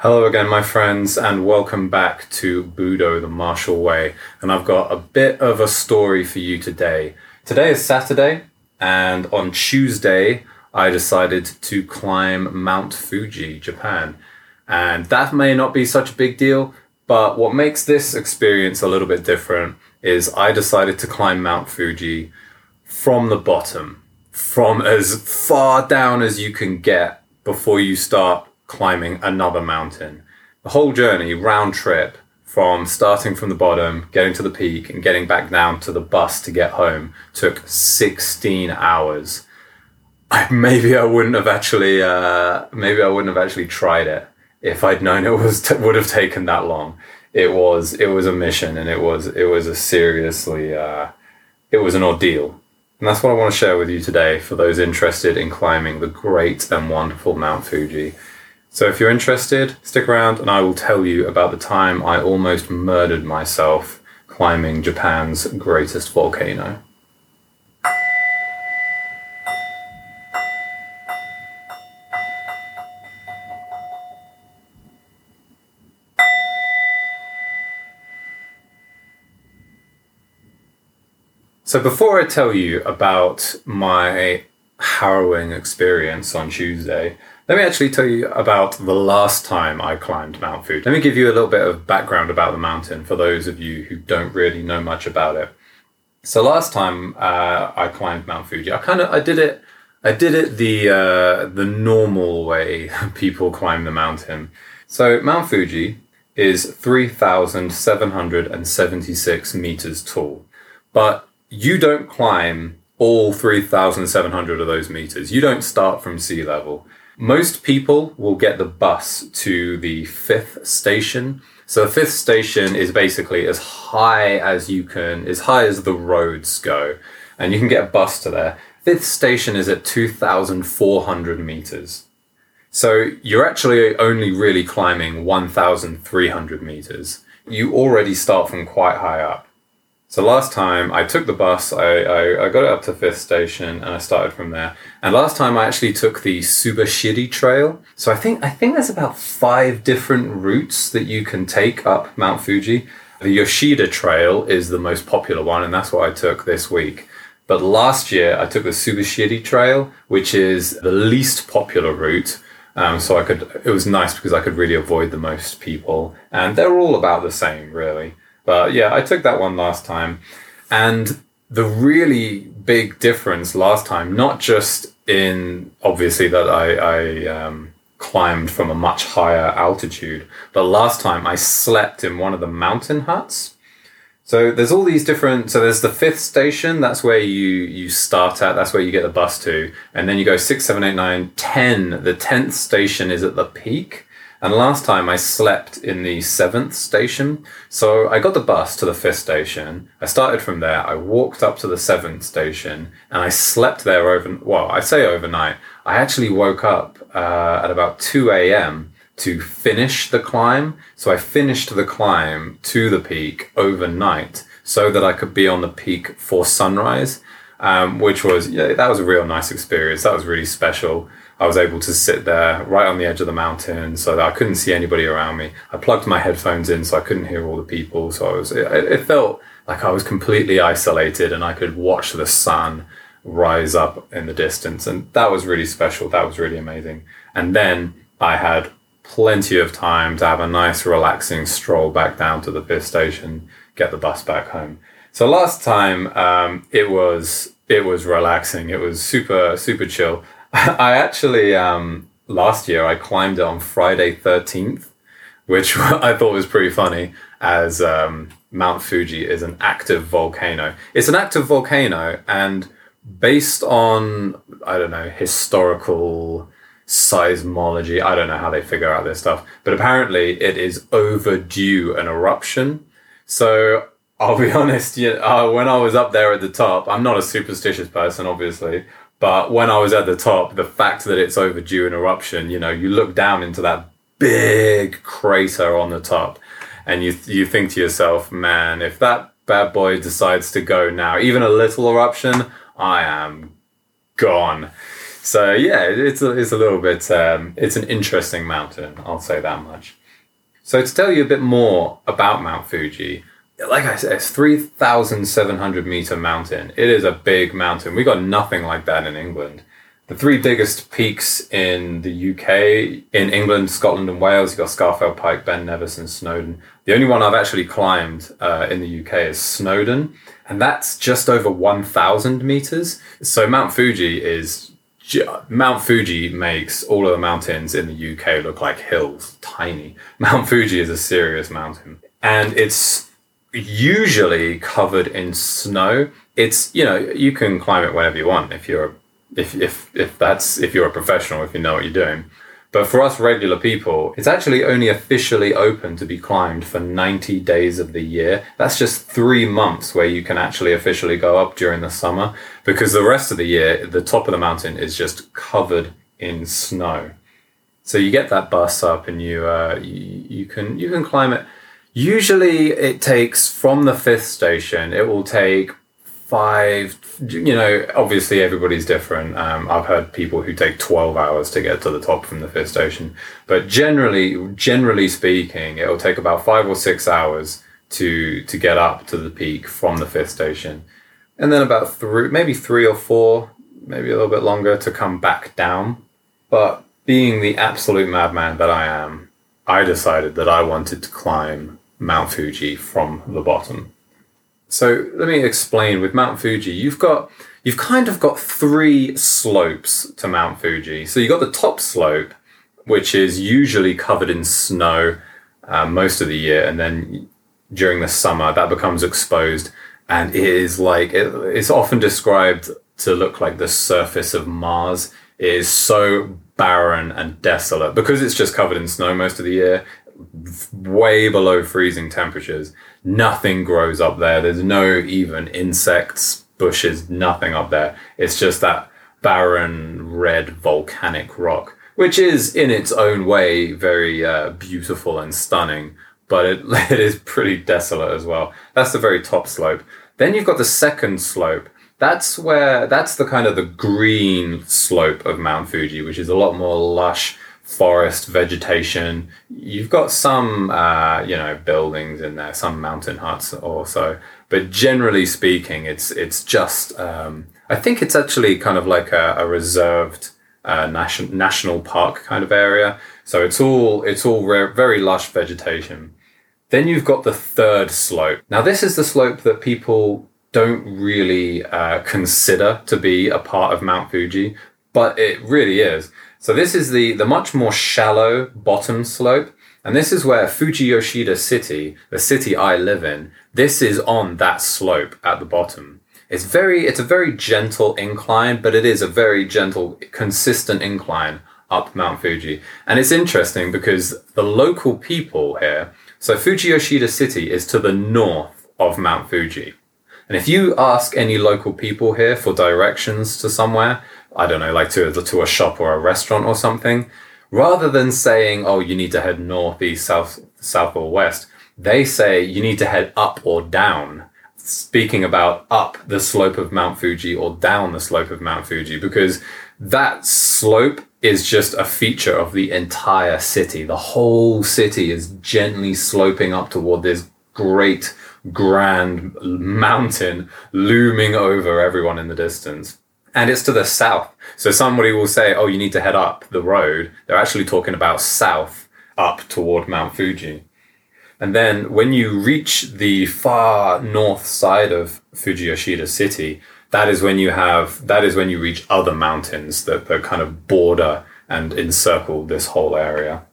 Hello again, my friends, and welcome back to Budo, the Martial Way. And I've got a bit of a story for you today. Today is Saturday, and on Tuesday, I decided to climb Mount Fuji, Japan. And that may not be such a big deal, but what makes this experience a little bit different is I decided to climb Mount Fuji from the bottom, from as far down as you can get before you start climbing another mountain. The whole journey, round trip, from starting from the bottom, getting to the peak, and getting back down to the bus to get home took 16 hours. I, maybe I wouldn't have actually, uh, maybe I wouldn't have actually tried it if I'd known it was t- would have taken that long. It was it was a mission, and it was it was a seriously uh, it was an ordeal. And that's what I want to share with you today for those interested in climbing the great and wonderful Mount Fuji. So if you're interested, stick around and I will tell you about the time I almost murdered myself climbing Japan's greatest volcano. So before I tell you about my harrowing experience on Tuesday, let me actually tell you about the last time I climbed Mount Fuji. Let me give you a little bit of background about the mountain for those of you who don't really know much about it. So last time uh, I climbed Mount Fuji, I kind of I did it I did it the uh, the normal way people climb the mountain. So Mount Fuji is 3,776 meters tall, but you don't climb all 3,700 of those meters. You don't start from sea level. Most people will get the bus to the fifth station. So the fifth station is basically as high as you can, as high as the roads go, and you can get a bus to there. Fifth station is at 2,400 meters. So you're actually only really climbing 1,300 meters. You already start from quite high up. So last time I took the bus, I, I, I, got it up to fifth station and I started from there. And last time I actually took the Subashiri Trail. So I think I think there's about five different routes that you can take up Mount Fuji. The Yoshida Trail is the most popular one, and that's what I took this week. But last year I took the Subashiri Trail, which is the least popular route. Um, so I could it was nice because I could really avoid the most people, and they're all about the same, really. But yeah, I took that one last time. And the really big difference last time, not just in obviously that I, I um, climbed from a much higher altitude, but last time I slept in one of the mountain huts. So there's all these different. So there's the fifth station. That's where you you start at. That's where you get the bus to, and then you go six, seven, eight, nine, ten. The tenth station is at the peak, and last time I slept in the seventh station. So I got the bus to the fifth station. I started from there. I walked up to the seventh station and I slept there over, well, I say overnight. I actually woke up uh, at about 2 a.m. to finish the climb. So I finished the climb to the peak overnight so that I could be on the peak for sunrise. Um, which was yeah, that was a real nice experience. That was really special. I was able to sit there right on the edge of the mountain so that I couldn't see anybody around me. I plugged my headphones in so I couldn't hear all the people. So I was, it, it felt like I was completely isolated and I could watch the sun rise up in the distance. And that was really special. That was really amazing. And then I had plenty of time to have a nice, relaxing stroll back down to the fifth station, get the bus back home. So last time, um, it was it was relaxing. It was super super chill. I actually um, last year I climbed it on Friday thirteenth, which I thought was pretty funny, as um, Mount Fuji is an active volcano. It's an active volcano, and based on I don't know historical seismology, I don't know how they figure out this stuff, but apparently it is overdue an eruption. So I'll be honest, uh, when I was up there at the top, I'm not a superstitious person, obviously, but when I was at the top, the fact that it's overdue an eruption, you know, you look down into that big crater on the top and you, you think to yourself, man, if that bad boy decides to go now, even a little eruption, I am gone. So yeah, it's a, it's a little bit um, it's an interesting mountain. I'll say that much. So to tell you a bit more about Mount Fuji, like I said, it's three thousand seven hundred meter mountain. It is a big mountain. We got nothing like that in England. The three biggest peaks in the UK, in England, Scotland, and Wales, you've got Scafell Pike, Ben Nevis, and Snowdon. The only one I've actually climbed uh, in the UK is Snowdon, and that's just over 1,000 meters. So Mount Fuji is Mount Fuji makes all of the mountains in the UK look like hills, tiny. Mount Fuji is a serious mountain, and it's usually covered in snow. It's you know you can climb it whenever you want if you're if if if that's if you're a professional if you know what you're doing. But for us regular people, it's actually only officially open to be climbed for 90 days of the year. That's just three months where you can actually officially go up during the summer because the rest of the year, the top of the mountain is just covered in snow. So you get that bus up and you, uh, you, you can, you can climb it. Usually it takes from the fifth station, it will take five you know obviously everybody's different. Um, i've heard people who take 12 hours to get to the top from the fifth station. But generally generally speaking it'll take about five or six hours to to get up to the peak from the fifth station. And then about three maybe three or four maybe a little bit longer to come back down. But being the absolute madman that i am i decided that i wanted to climb mount fuji from the bottom so let me explain with Mount Fuji, you've got you've kind of got three slopes to Mount Fuji. So you've got the top slope, which is usually covered in snow uh, most of the year, and then during the summer that becomes exposed, and it is like it, it's often described to look like the surface of Mars. It is so barren and desolate because it's just covered in snow most of the year way below freezing temperatures. Nothing grows up there. There's no even insects, bushes, nothing up there. It's just that barren red volcanic rock, which is in its own way very uh, beautiful and stunning, but it, it is pretty desolate as well. That's the very top slope. Then you've got the second slope. That's where that's the kind of the green slope of Mount Fuji, which is a lot more lush forest vegetation. You've got some, uh, you know, buildings in there, some mountain huts also, but generally speaking, it's it's just. Um, I think it's actually kind of like a, a reserved uh, national national park kind of area. So it's all it's all very lush vegetation. Then you've got the third slope. Now this is the slope that people don't really uh, consider to be a part of Mount Fuji, but it really is. So this is the, the much more shallow bottom slope. And this is where Fuji Yoshida City, the city I live in, this is on that slope at the bottom. It's very, it's a very gentle incline, but it is a very gentle, consistent incline up Mount Fuji. And it's interesting because the local people here, so Fuji Yoshida City is to the north of Mount Fuji. And if you ask any local people here for directions to somewhere, I don't know, like to, to a shop or a restaurant or something, rather than saying, oh, you need to head north, east, south, south or west, they say you need to head up or down. Speaking about up the slope of Mount Fuji or down the slope of Mount Fuji, because that slope is just a feature of the entire city. The whole city is gently sloping up toward this great, grand mountain looming over everyone in the distance and it's to the south. So somebody will say, "Oh, you need to head up the road." They're actually talking about south up toward Mount Fuji. And then when you reach the far north side of Fuji Yoshida City, that is when you have that is when you reach other mountains that, that kind of border and encircle this whole area.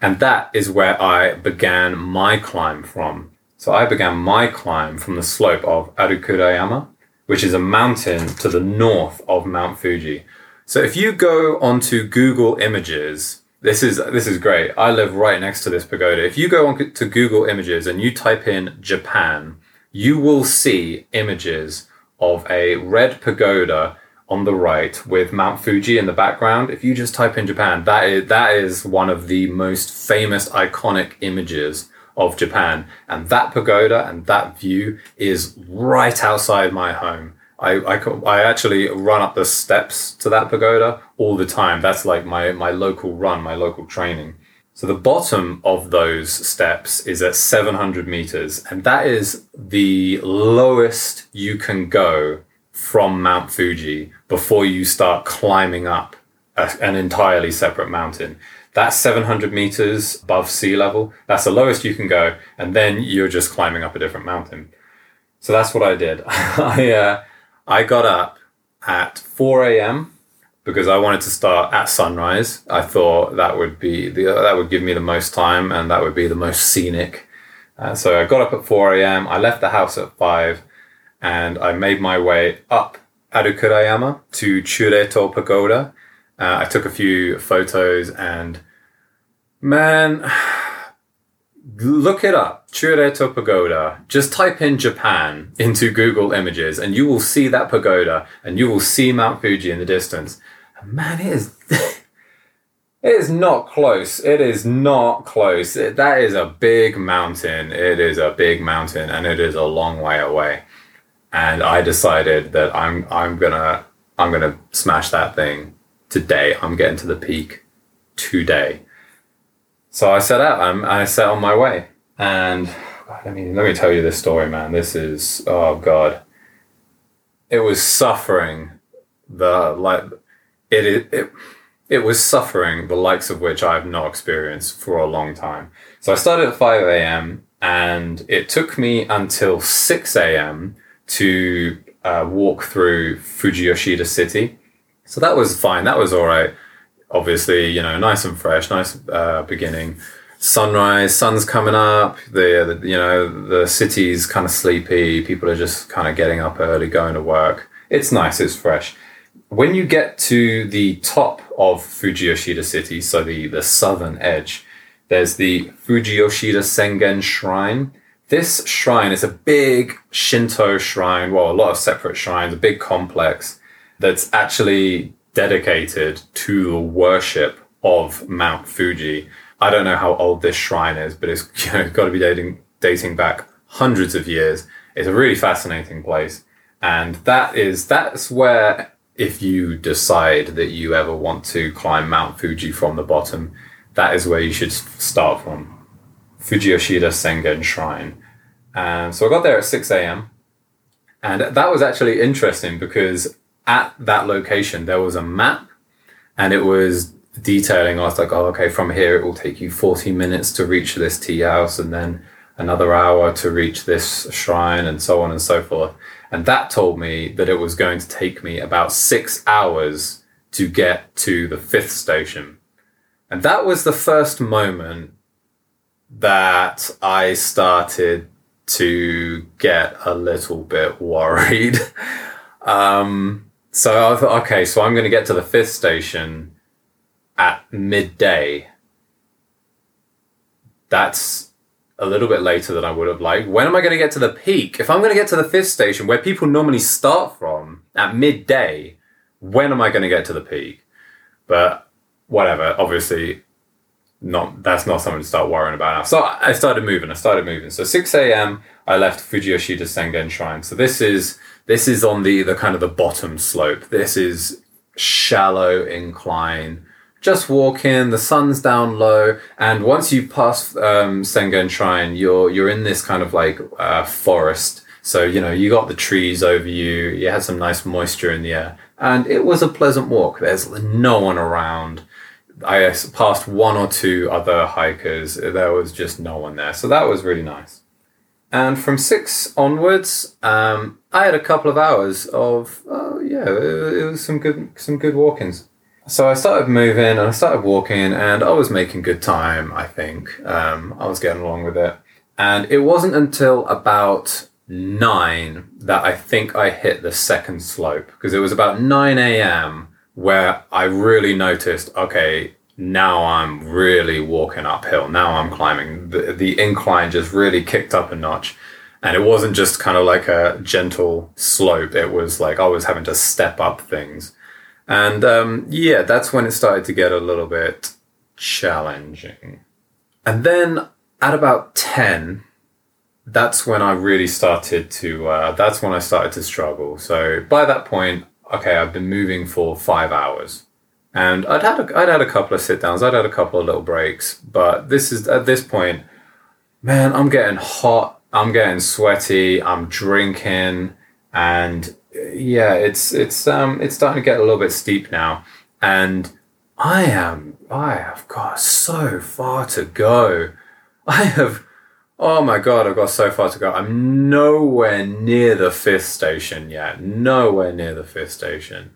And that is where I began my climb from. So I began my climb from the slope of Arakurayama, which is a mountain to the north of Mount Fuji. So if you go onto Google Images, this is this is great. I live right next to this pagoda. If you go on to Google Images and you type in Japan, you will see images of a red pagoda on the right with Mount Fuji in the background. If you just type in Japan, that is that is one of the most famous iconic images of Japan. And that pagoda and that view is right outside my home. I, I, I actually run up the steps to that pagoda all the time. That's like my, my local run, my local training. So the bottom of those steps is at 700 meters, and that is the lowest you can go from Mount Fuji before you start climbing up a, an entirely separate mountain. That's 700 meters above sea level. That's the lowest you can go, and then you're just climbing up a different mountain. So that's what I did. I uh, I got up at 4 a.m. because I wanted to start at sunrise. I thought that would be the that would give me the most time and that would be the most scenic. Uh, so I got up at 4 a.m. I left the house at 5 and I made my way up Arakurayama to Chureito Pagoda. Uh, I took a few photos and man, look it up. Chureito Pagoda. Just type in Japan into Google Images and you will see that pagoda and you will see Mount Fuji in the distance. Man, it is. It is not close. It is not close. It, that is a big mountain. It is a big mountain and it is a long way away. And I decided that I'm I'm gonna I'm gonna smash that thing today. I'm getting to the peak today. So I set out. I'm, I set on my way, and let me let me tell you this story, man. This is oh god. It was suffering, the like it it. it it was suffering the likes of which I have not experienced for a long time. So I started at 5 a.m. and it took me until 6 a.m. to uh, walk through Fujiyoshida City. So that was fine. That was all right. Obviously, you know, nice and fresh, nice uh, beginning. Sunrise, sun's coming up. The, the you know the city's kind of sleepy. People are just kind of getting up early, going to work. It's nice. It's fresh when you get to the top of Fujiyoshida City, so the, the southern edge, there's the Fujiyoshida Sengen Shrine. This shrine is a big Shinto shrine, well, a lot of separate shrines, a big complex that's actually dedicated to the worship of Mount Fuji. I don't know how old this shrine is, but it's you know, got to be dating, dating back hundreds of years. It's a really fascinating place. And that is, that's where if you decide that you ever want to climb Mount Fuji from the bottom, that is where you should start from. Fujiyoshida Sengen Shrine. And so I got there at 6 a.m. And that was actually interesting because at that location there was a map and it was detailing. I was like, oh, okay, from here it will take you 40 minutes to reach this tea house and then another hour to reach this shrine and so on and so forth. And that told me that it was going to take me about six hours to get to the fifth station. And that was the first moment that I started to get a little bit worried. um, so I thought, okay, so I'm going to get to the fifth station at midday. That's a little bit later than I would have liked. When am I going to get to the peak? If I'm going to get to the fifth station where people normally start from at midday, when am I going to get to the peak? But whatever, obviously, not that's not something to start worrying about now. So I started moving. I started moving. So 6 a.m. I left Fujiyoshida Sengen Shrine. So this is this is on the the kind of the bottom slope. This is shallow incline just walk in. The sun's down low, and once you pass um, Sengen Shrine, you're you're in this kind of like uh, forest. So you know you got the trees over you. You had some nice moisture in the air, and it was a pleasant walk. There's no one around. I passed one or two other hikers. There was just no one there, so that was really nice. And from six onwards, um, I had a couple of hours of oh yeah, it, it was some good some good walk-ins. So I started moving and I started walking, and I was making good time. I think um, I was getting along with it, and it wasn't until about nine that I think I hit the second slope because it was about nine a.m. where I really noticed. Okay, now I'm really walking uphill. Now I'm climbing. The, the incline just really kicked up a notch. And it wasn't just kind of like a gentle slope. It was like I was having to step up things. And um, yeah, that's when it started to get a little bit challenging. And then at about 10, that's when I really started to, uh, that's when I started to struggle. So by that point, okay, I've been moving for five hours. And I'd had a, I'd had a couple of sit downs, I'd had a couple of little breaks, but this is at this point, man, I'm getting hot, I'm getting sweaty, I'm drinking, and yeah, it's it's um it's starting to get a little bit steep now, and I am I have got so far to go. I have oh my god, I've got so far to go. I'm nowhere near the fifth station yet. Nowhere near the fifth station.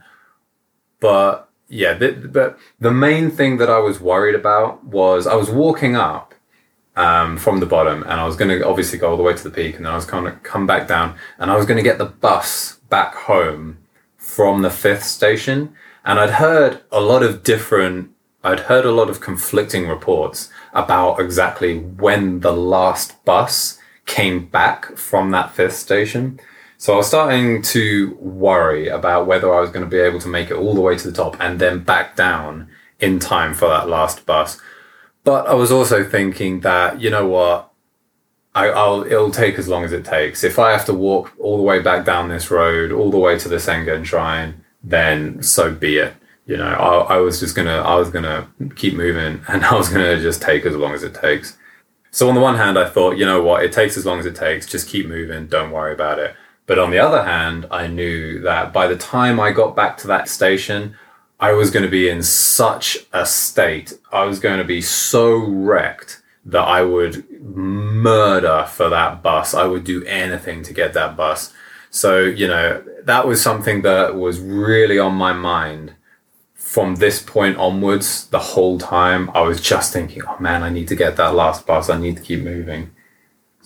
But yeah, but the main thing that I was worried about was I was walking up um, from the bottom, and I was going to obviously go all the way to the peak, and then I was going to come back down, and I was going to get the bus back home from the fifth station. And I'd heard a lot of different, I'd heard a lot of conflicting reports about exactly when the last bus came back from that fifth station. So I was starting to worry about whether I was going to be able to make it all the way to the top and then back down in time for that last bus. But I was also thinking that, you know what, I, will it'll take as long as it takes. If I have to walk all the way back down this road, all the way to the Sengen Shrine, then so be it. You know, I, I was just gonna, I was gonna keep moving, and I was gonna just take as long as it takes. So on the one hand, I thought, you know what, it takes as long as it takes. Just keep moving. Don't worry about it. But on the other hand, I knew that by the time I got back to that station, I was going to be in such a state. I was going to be so wrecked that I would murder for that bus. I would do anything to get that bus. So, you know, that was something that was really on my mind from this point onwards. The whole time I was just thinking, oh man, I need to get that last bus. I need to keep moving.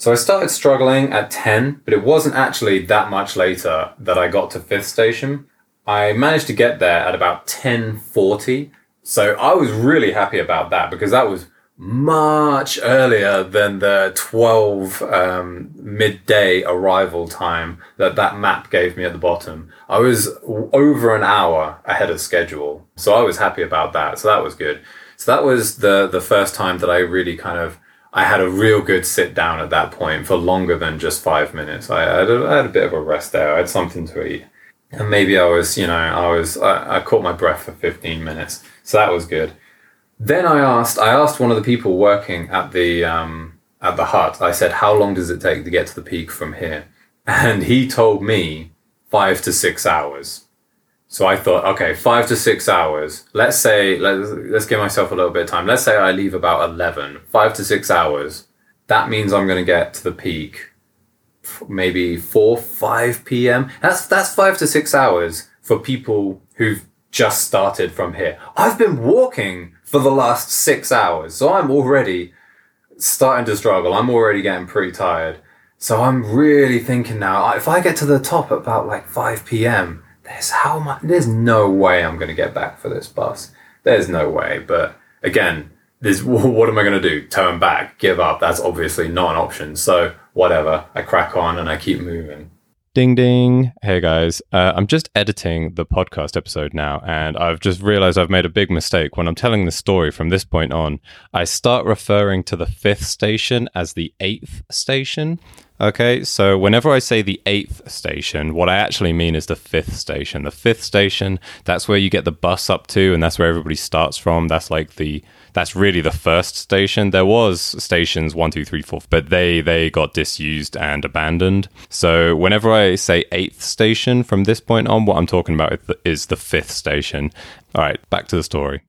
So I started struggling at 10, but it wasn't actually that much later that I got to 5th station. I managed to get there at about 10:40. So I was really happy about that because that was much earlier than the 12 um, midday arrival time that that map gave me at the bottom. I was over an hour ahead of schedule. So I was happy about that. So that was good. So that was the the first time that I really kind of I had a real good sit down at that point for longer than just five minutes. I had a, I had a bit of a rest there. I had something to eat. And maybe I was, you know, I was, I, I caught my breath for 15 minutes. So that was good. Then I asked, I asked one of the people working at the, um, at the hut, I said, how long does it take to get to the peak from here? And he told me five to six hours. So I thought, okay, five to six hours. Let's say, let's, let's give myself a little bit of time. Let's say I leave about 11, five to six hours. That means I'm going to get to the peak maybe 4, 5 p.m. That's, that's five to six hours for people who've just started from here. I've been walking for the last six hours. So I'm already starting to struggle. I'm already getting pretty tired. So I'm really thinking now, if I get to the top at about like 5 p.m., there's how much there's no way I'm going to get back for this bus. There's no way. But again, there's what am I going to do? Turn back, give up? That's obviously not an option. So whatever, I crack on and I keep moving. Ding ding. Hey guys, uh, I'm just editing the podcast episode now, and I've just realized I've made a big mistake. When I'm telling the story from this point on, I start referring to the fifth station as the eighth station. Okay, so whenever I say the eighth station, what I actually mean is the fifth station. The fifth station, that's where you get the bus up to, and that's where everybody starts from. That's like the that's really the first station. There was stations one, two, three, four, but they they got disused and abandoned. So whenever I say eighth station from this point on, what I'm talking about is the fifth station. All right, back to the story.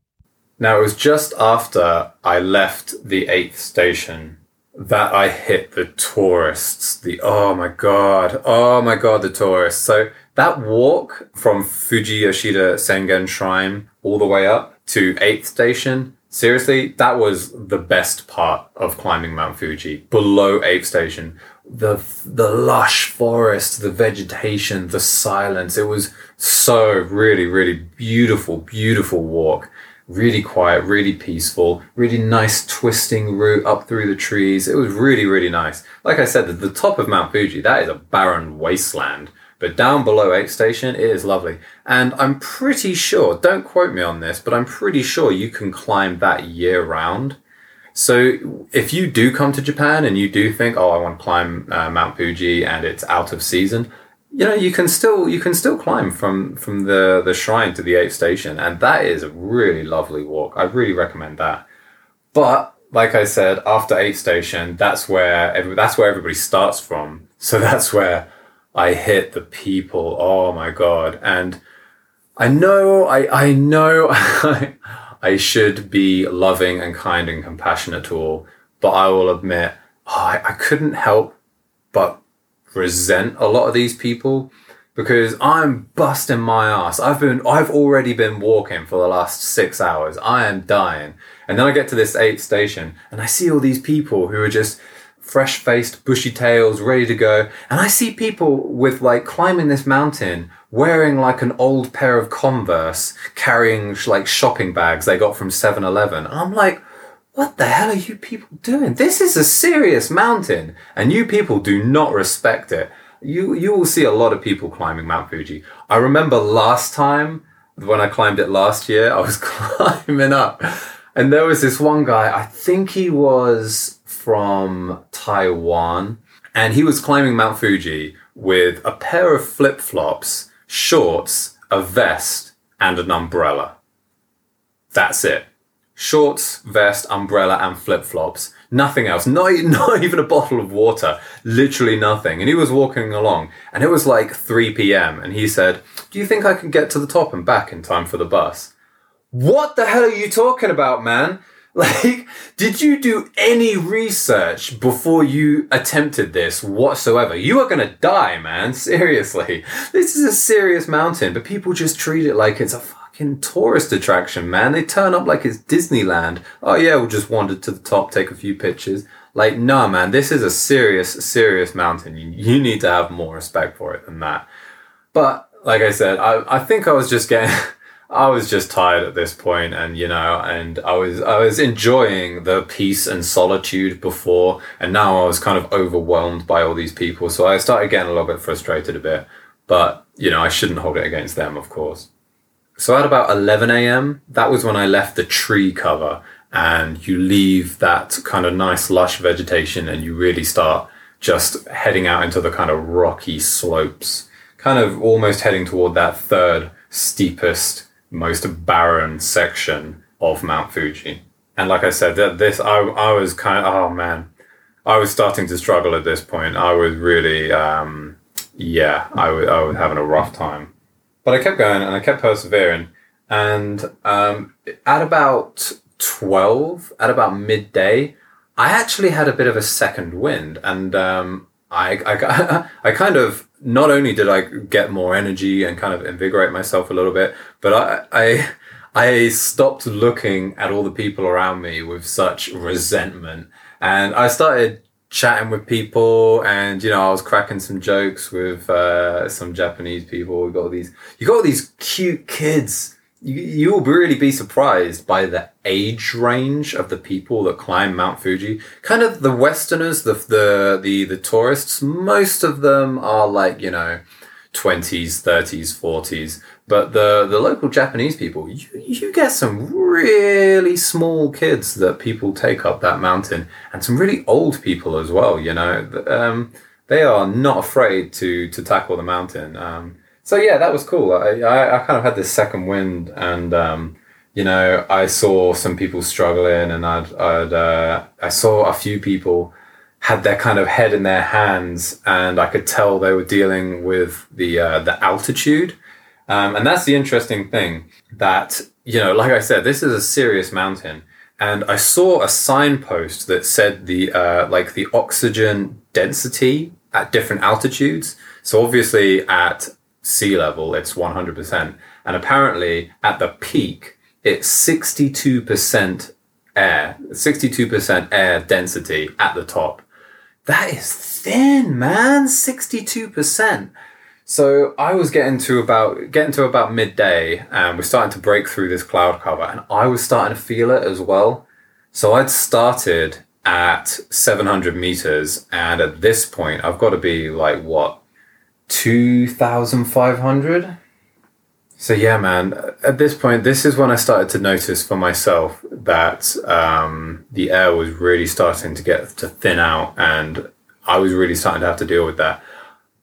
Now it was just after I left the eighth station that I hit the tourists. The oh my god, oh my god, the tourists. So that walk from Fuji Yoshida Sengen Shrine all the way up to 8th station Seriously, that was the best part of climbing Mount Fuji. Below 8th station, the the lush forest, the vegetation, the silence. It was so really really beautiful, beautiful walk. Really quiet, really peaceful, really nice twisting route up through the trees. It was really really nice. Like I said, the, top of Mount Fuji, that is a barren wasteland but down below 8 Station, it is lovely. And I'm pretty sure, don't quote me on this, but I'm pretty sure you can climb that year round. So if you do come to Japan and you do think, oh, I want to climb uh, Mount Fuji and it's out of season, you know, you can still you can still climb from from the the shrine to the eighth station, and that is a really lovely walk. I really recommend that. But like I said, after eighth station, that's where every, that's where everybody starts from. So that's where I hit the people. Oh my god! And I know, I I know, I should be loving and kind and compassionate to all, but I will admit, oh, I, I couldn't help but resent a lot of these people because I'm busting my ass. I've been, I've already been walking for the last six hours. I am dying. And then I get to this eighth station and I see all these people who are just fresh faced, bushy tails, ready to go. And I see people with like climbing this mountain wearing like an old pair of Converse, carrying like shopping bags they got from 7 Eleven. I'm like, what the hell are you people doing? This is a serious mountain, and you people do not respect it. You you will see a lot of people climbing Mount Fuji. I remember last time when I climbed it last year, I was climbing up, and there was this one guy. I think he was from Taiwan, and he was climbing Mount Fuji with a pair of flip flops, shorts, a vest, and an umbrella. That's it shorts, vest, umbrella, and flip flops. Nothing else. Not, not even a bottle of water. Literally nothing. And he was walking along, and it was like 3 p.m. And he said, Do you think I can get to the top and back in time for the bus? What the hell are you talking about, man? Like, did you do any research before you attempted this whatsoever? You are gonna die, man. Seriously. This is a serious mountain, but people just treat it like it's a fucking tourist attraction, man. They turn up like it's Disneyland. Oh yeah, we'll just wander to the top, take a few pictures. Like, nah, man, this is a serious, serious mountain. You, you need to have more respect for it than that. But like I said, I, I think I was just getting, I was just tired at this point, and you know, and I was I was enjoying the peace and solitude before, and now I was kind of overwhelmed by all these people. So I started getting a little bit frustrated a bit. But you know, I shouldn't hold it against them, of course. So at about 11 a.m., that was when I left the tree cover and you leave that kind of nice lush vegetation and you really start just heading out into the kind of rocky slopes, kind of almost heading toward that third steepest, most barren section of Mount Fuji. And like I said, that this I I was kind of oh man, I was starting to struggle at this point. I was really um, yeah, I was I was having a rough time. But I kept going and I kept persevering. And um, at about 12, at about midday, I actually had a bit of a second wind. And um, I, I, I kind of, not only did I get more energy and kind of invigorate myself a little bit, but I, I, I stopped looking at all the people around me with such resentment. And I started chatting with people and you know I was cracking some jokes with uh, some Japanese people. We got all these you got all these cute kids. You you will really be surprised by the age range of the people that climb Mount Fuji. Kind of the Westerners, the the the the tourists. Most of them are like you know. 20s, 30s, 40s. But the, the local Japanese people, you, you get some really small kids that people take up that mountain and some really old people as well, you know. Um, they are not afraid to, to tackle the mountain. Um, so yeah, that was cool. I, I, I, kind of had this second wind and, um, you know, I saw some people struggling and I'd, I'd uh, I saw a few people had their kind of head in their hands and I could tell they were dealing with the, uh, the altitude um, and that's the interesting thing that, you know, like I said, this is a serious mountain. And I saw a signpost that said the, uh, like the oxygen density at different altitudes. So obviously at sea level, it's 100%. And apparently at the peak, it's 62% air, 62% air density at the top. That is thin, man. 62%. So I was getting to about getting to about midday, and we're starting to break through this cloud cover, and I was starting to feel it as well. So I'd started at 700 meters, and at this point, I've got to be like what 2,500. So yeah, man. At this point, this is when I started to notice for myself that um, the air was really starting to get to thin out, and I was really starting to have to deal with that.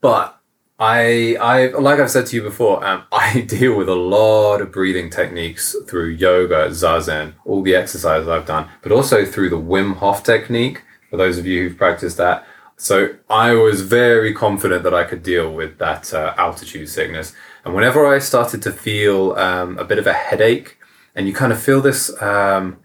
But I, I, like I've said to you before, um, I deal with a lot of breathing techniques through yoga, zazen, all the exercises I've done, but also through the Wim Hof technique. For those of you who've practiced that, so I was very confident that I could deal with that uh, altitude sickness. And whenever I started to feel um, a bit of a headache, and you kind of feel this um,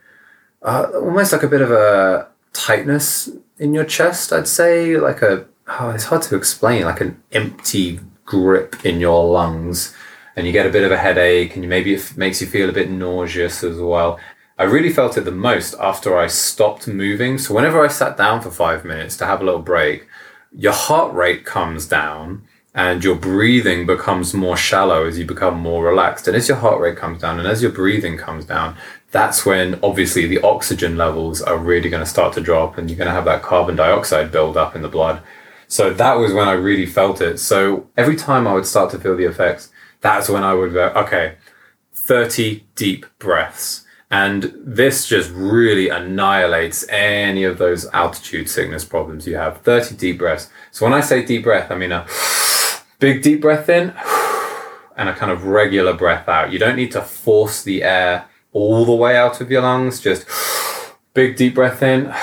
uh, almost like a bit of a tightness in your chest, I'd say, like a oh, it's hard to explain, like an empty grip in your lungs, and you get a bit of a headache, and maybe it makes you feel a bit nauseous as well. I really felt it the most after I stopped moving. So whenever I sat down for five minutes to have a little break, your heart rate comes down and your breathing becomes more shallow as you become more relaxed. And as your heart rate comes down and as your breathing comes down, that's when obviously the oxygen levels are really going to start to drop and you're going to have that carbon dioxide build up in the blood. So that was when I really felt it. So every time I would start to feel the effects, that's when I would go, okay, 30 deep breaths. And this just really annihilates any of those altitude sickness problems you have. 30 deep breaths. So when I say deep breath, I mean a big deep breath in and a kind of regular breath out. You don't need to force the air all the way out of your lungs. Just big deep breath in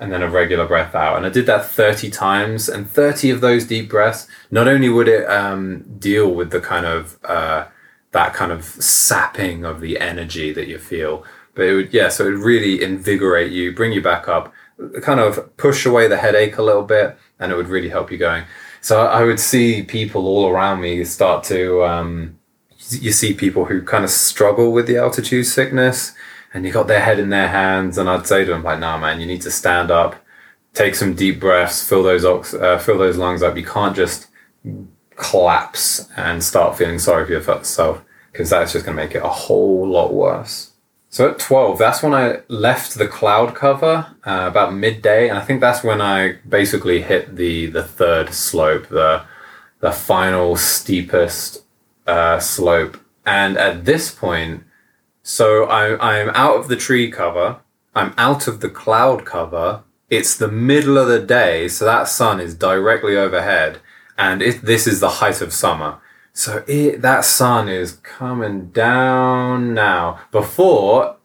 and then a regular breath out. And I did that 30 times, and 30 of those deep breaths, not only would it um, deal with the kind of uh, that kind of sapping of the energy that you feel, but it would, yeah, so it would really invigorate you, bring you back up, kind of push away the headache a little bit, and it would really help you going. So I would see people all around me start to, um, you see people who kind of struggle with the altitude sickness and you got their head in their hands. And I'd say to them, like, nah, man, you need to stand up, take some deep breaths, fill those ox- uh, fill those lungs up. You can't just collapse and start feeling sorry for yourself because that's just going to make it a whole lot worse. So at 12, that's when I left the cloud cover uh, about midday. And I think that's when I basically hit the, the third slope, the, the final steepest uh, slope. And at this point, so I, I'm out of the tree cover. I'm out of the cloud cover. It's the middle of the day, so that sun is directly overhead, and it, this is the height of summer. So it, that sun is coming down now. Before,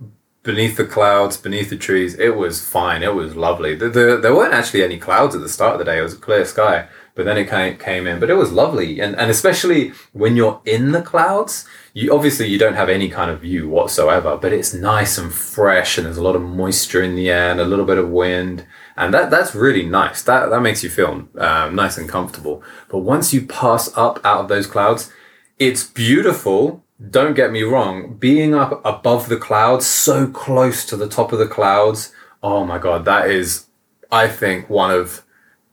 beneath the clouds, beneath the trees, it was fine. It was lovely. The, the, there weren't actually any clouds at the start of the day. It was a clear sky, but then it came, came in. But it was lovely, and and especially when you're in the clouds, you obviously you don't have any kind of view whatsoever, but it's nice and fresh, and there's a lot of moisture in the air and a little bit of wind, and that that's really nice. That that makes you feel um, nice and comfortable. But once you pass up out of those clouds, it's beautiful. Don't get me wrong. Being up above the clouds, so close to the top of the clouds, oh my god, that is, I think, one of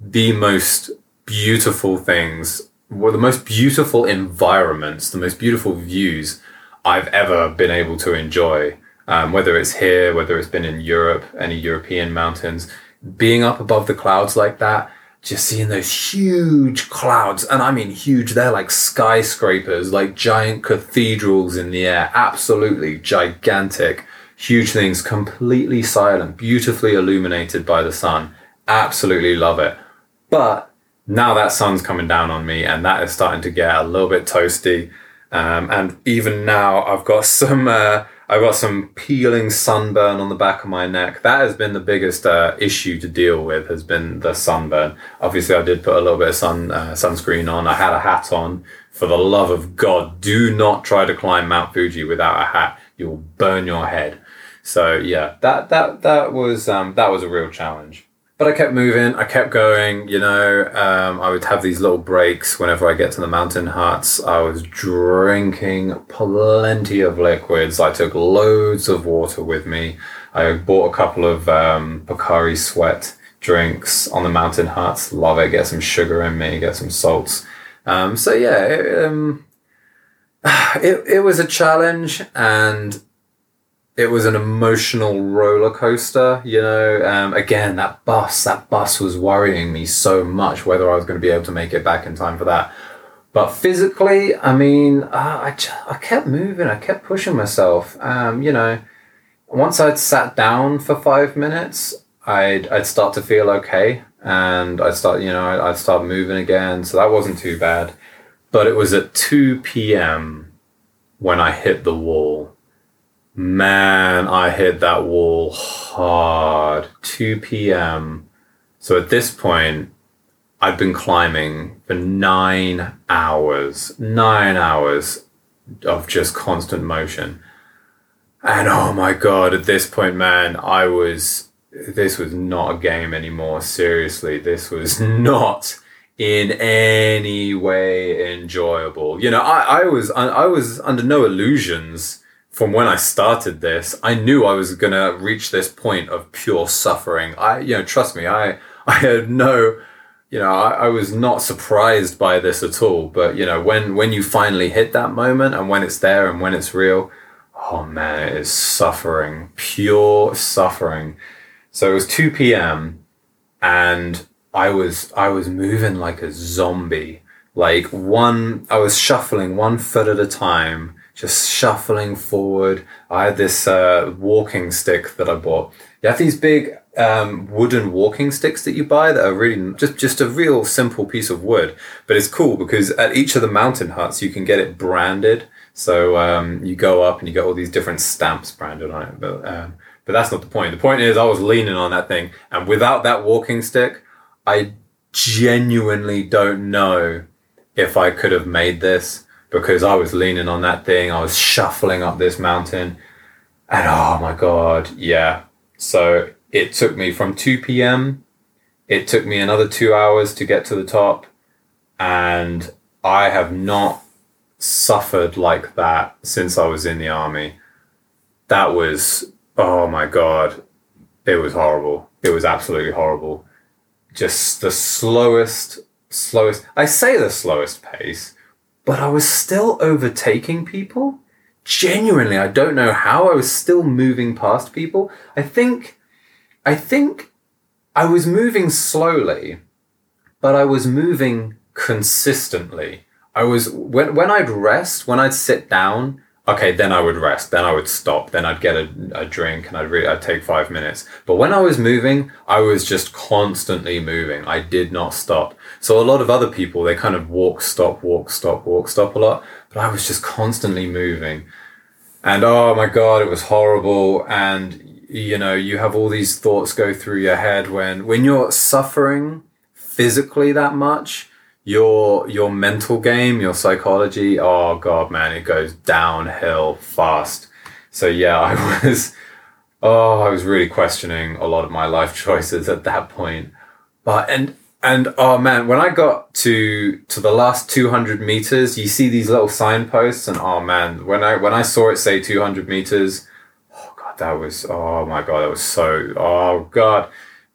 the most beautiful things were the most beautiful environments, the most beautiful views I've ever been able to enjoy. Um, whether it's here, whether it's been in Europe, any European mountains, being up above the clouds like that, just seeing those huge clouds, and I mean huge, they're like skyscrapers, like giant cathedrals in the air, absolutely gigantic, huge things, completely silent, beautifully illuminated by the sun. Absolutely love it. But now that sun's coming down on me and that is starting to get a little bit toasty. Um, and even now I've got some, uh, I've got some peeling sunburn on the back of my neck. That has been the biggest uh, issue to deal with. Has been the sunburn. Obviously, I did put a little bit of sun uh, sunscreen on. I had a hat on. For the love of God, do not try to climb Mount Fuji without a hat. You will burn your head. So yeah, that that that was um, that was a real challenge but I kept moving. I kept going. You know, um, I would have these little breaks whenever I get to the mountain huts. I was drinking plenty of liquids. I took loads of water with me. I bought a couple of um, Sweat drinks on the mountain huts. Love it. Get some sugar in me. Get some salts. Um, so yeah, it, um, it it was a challenge and it was an emotional roller coaster, you know. Um, again, that bus, that bus was worrying me so much whether I was going to be able to make it back in time for that. But physically, I mean, uh, I, I kept moving, I kept pushing myself. Um, you know, once I'd sat down for five minutes, I'd, I'd start to feel okay and I'd start, you know, I'd, I'd start moving again. So that wasn't too bad. But it was at 2 p.m. when I hit the wall. Man, I hit that wall hard. 2 p.m. So at this point, I'd been climbing for nine hours. Nine hours of just constant motion. And oh my god, at this point, man, I was. This was not a game anymore. Seriously, this was not in any way enjoyable. You know, I, I was I was under no illusions from when I started this. I knew I was gonna reach this point of pure suffering. I you know, trust me, I I had no you know, I, I was not surprised by this at all. But you know, when when you finally hit that moment and when it's there and when it's real, oh man, it is suffering, pure suffering. So it was 2 p.m. and I was I was moving like a zombie. Like one I was shuffling one foot at a time, just shuffling forward. I had this uh, walking stick that I bought. You have these big um, wooden walking sticks that you buy that are really just just a real simple piece of wood, but it's cool because at each of the mountain huts you can get it branded. So um, you go up and you get all these different stamps branded on it. But um, but that's not the point. The point is I was leaning on that thing, and without that walking stick, I genuinely don't know if I could have made this because I was leaning on that thing. I was shuffling up this mountain, and oh my god, yeah. So it took me from 2 p.m. It took me another two hours to get to the top, and I have not suffered like that since I was in the army. That was, oh my God, it was horrible. It was absolutely horrible. Just the slowest, slowest, I say the slowest pace, but I was still overtaking people. Genuinely, I don't know how I was still moving past people. I think, I think I was moving slowly, but I was moving consistently. I was when when I'd rest, when I'd sit down, okay, then I would rest, then I would stop, then I'd get a, a drink and I'd really I'd take five minutes. But when I was moving, I was just constantly moving. I did not stop. So a lot of other people they kind of walk, stop, walk, stop, walk, stop a lot, but I was just constantly moving. And oh my god, it was horrible. And you know, you have all these thoughts go through your head when when you're suffering physically that much your your mental game, your psychology, oh god, man, it goes downhill fast. So yeah, I was oh, I was really questioning a lot of my life choices at that point. But and and oh man, when I got to to the last 200 meters, you see these little signposts and oh man, when I when I saw it say 200 meters, oh god, that was oh my god, that was so oh god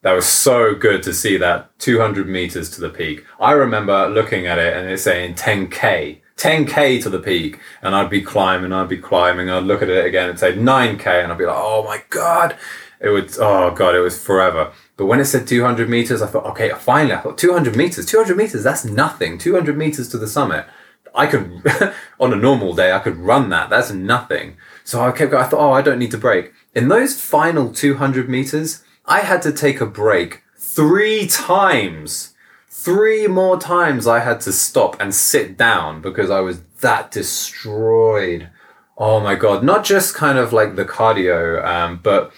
that was so good to see that 200 meters to the peak. I remember looking at it and it's saying 10k, 10k to the peak, and I'd be climbing, I'd be climbing, I'd look at it again and say 9k, and I'd be like, oh my god, it would, oh god, it was forever. But when it said 200 meters, I thought, okay, finally, I thought 200 meters, 200 meters, that's nothing. 200 meters to the summit. I could, on a normal day, I could run that. That's nothing. So I kept going, I thought, oh, I don't need to break. In those final 200 meters, I had to take a break three times. Three more times I had to stop and sit down because I was that destroyed. Oh my god! Not just kind of like the cardio, um, but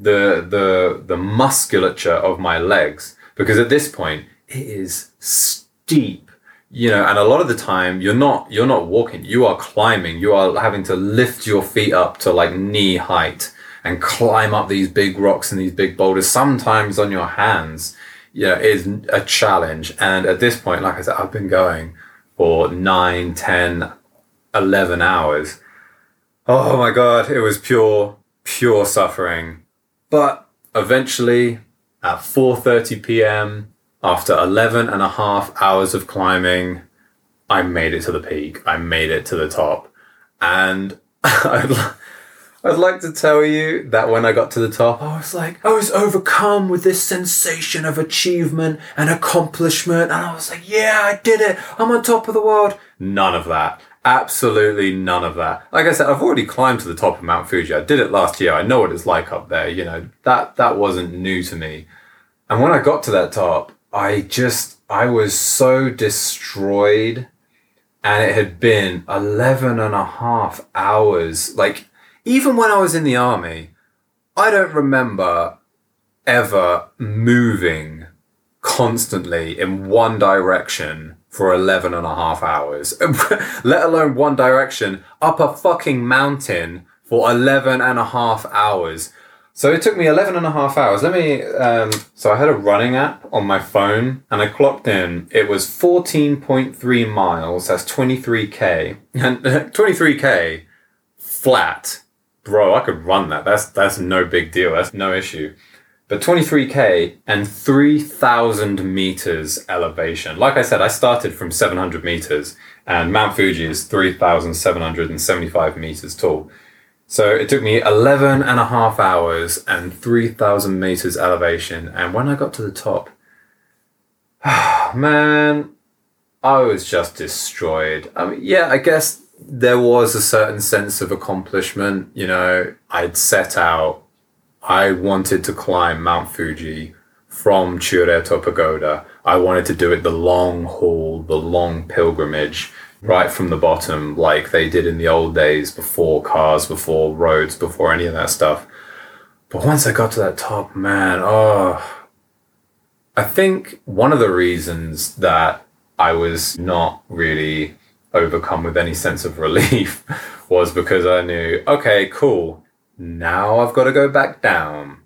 the the the musculature of my legs. Because at this point it is steep, you know, and a lot of the time you're not you're not walking, you are climbing. You are having to lift your feet up to like knee height and climb up these big rocks and these big boulders, sometimes on your hands, you know, is a challenge. And at this point, like I said, I've been going for 9, 10, 11 hours. Oh my God, it was pure, pure suffering. But eventually, at 4.30 p.m., after 11 and a half hours of climbing, I made it to the peak. I made it to the top. And I'd like to tell you that when I got to the top, I was like, I was overcome with this sensation of achievement and accomplishment. And I was like, yeah, I did it. I'm on top of the world. None of that. Absolutely none of that. Like I said, I've already climbed to the top of Mount Fuji. I did it last year. I know what it's like up there. You know, that, that wasn't new to me. And when I got to that top, I just, I was so destroyed and it had been 11 and a half hours. Like, even when I was in the army, I don't remember ever moving constantly in one direction for 11 and a half hours, let alone one direction up a fucking mountain for 11 and a half hours. So it took me 11 and a half hours. Let me, um, so I had a running app on my phone and I clocked in. It was 14.3 miles. That's 23K. And 23K flat. Bro, I could run that. That's, that's no big deal. That's no issue. But 23K and 3,000 meters elevation. Like I said, I started from 700 meters and Mount Fuji is 3,775 meters tall. So it took me 11 and a half hours and 3,000 meters elevation. And when I got to the top, man, I was just destroyed. I mean, yeah, I guess there was a certain sense of accomplishment. You know, I'd set out, I wanted to climb Mount Fuji from Chureito Pagoda. I wanted to do it the long haul, the long pilgrimage right from the bottom, like they did in the old days before cars, before roads, before any of that stuff. But once I got to that top, man, oh, I think one of the reasons that I was not really overcome with any sense of relief was because I knew, okay, cool, now I've got to go back down